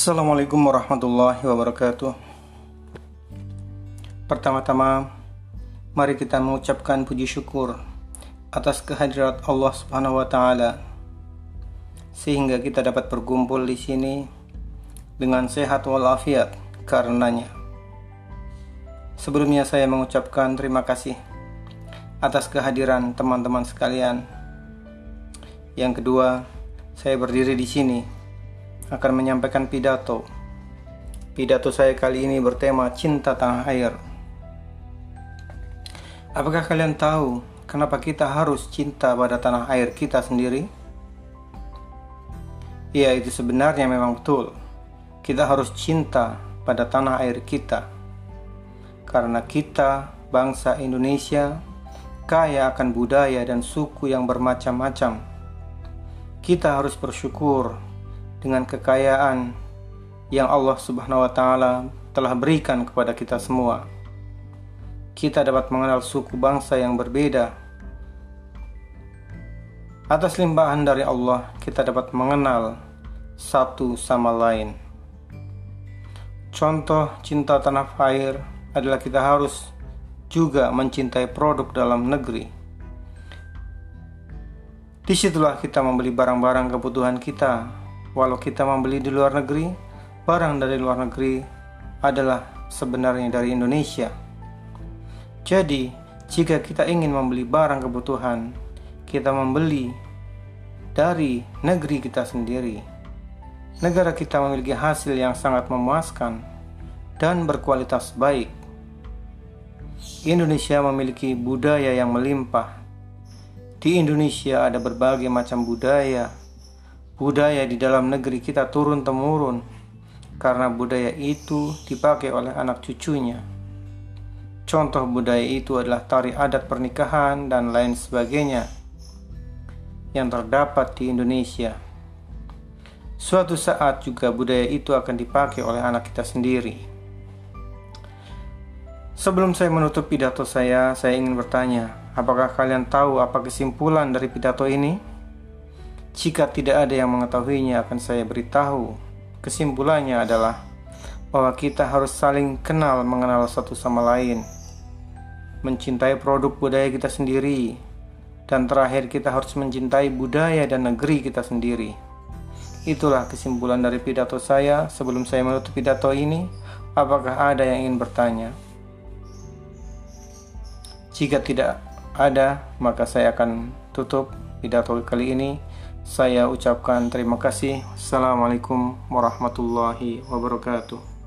Assalamualaikum warahmatullahi wabarakatuh. Pertama-tama, mari kita mengucapkan puji syukur atas kehadirat Allah Subhanahu wa taala sehingga kita dapat berkumpul di sini dengan sehat walafiat karenanya. Sebelumnya saya mengucapkan terima kasih atas kehadiran teman-teman sekalian. Yang kedua, saya berdiri di sini akan menyampaikan pidato. Pidato saya kali ini bertema cinta tanah air. Apakah kalian tahu kenapa kita harus cinta pada tanah air kita sendiri? Ya, itu sebenarnya memang betul. Kita harus cinta pada tanah air kita. Karena kita, bangsa Indonesia, kaya akan budaya dan suku yang bermacam-macam. Kita harus bersyukur dengan kekayaan yang Allah Subhanahu wa taala telah berikan kepada kita semua. Kita dapat mengenal suku bangsa yang berbeda. Atas limpahan dari Allah, kita dapat mengenal satu sama lain. Contoh cinta tanah air adalah kita harus juga mencintai produk dalam negeri. Di situlah kita membeli barang-barang kebutuhan kita Walau kita membeli di luar negeri, barang dari luar negeri adalah sebenarnya dari Indonesia. Jadi, jika kita ingin membeli barang kebutuhan, kita membeli dari negeri kita sendiri. Negara kita memiliki hasil yang sangat memuaskan dan berkualitas baik. Indonesia memiliki budaya yang melimpah. Di Indonesia ada berbagai macam budaya, budaya di dalam negeri kita turun-temurun karena budaya itu dipakai oleh anak cucunya. Contoh budaya itu adalah tari adat pernikahan dan lain sebagainya yang terdapat di Indonesia. Suatu saat juga budaya itu akan dipakai oleh anak kita sendiri. Sebelum saya menutup pidato saya, saya ingin bertanya, apakah kalian tahu apa kesimpulan dari pidato ini? Jika tidak ada yang mengetahuinya akan saya beritahu. Kesimpulannya adalah bahwa kita harus saling kenal mengenal satu sama lain. Mencintai produk budaya kita sendiri. Dan terakhir kita harus mencintai budaya dan negeri kita sendiri. Itulah kesimpulan dari pidato saya. Sebelum saya menutup pidato ini, apakah ada yang ingin bertanya? Jika tidak ada, maka saya akan tutup pidato kali ini. Saya ucapkan terima kasih. Assalamualaikum warahmatullahi wabarakatuh.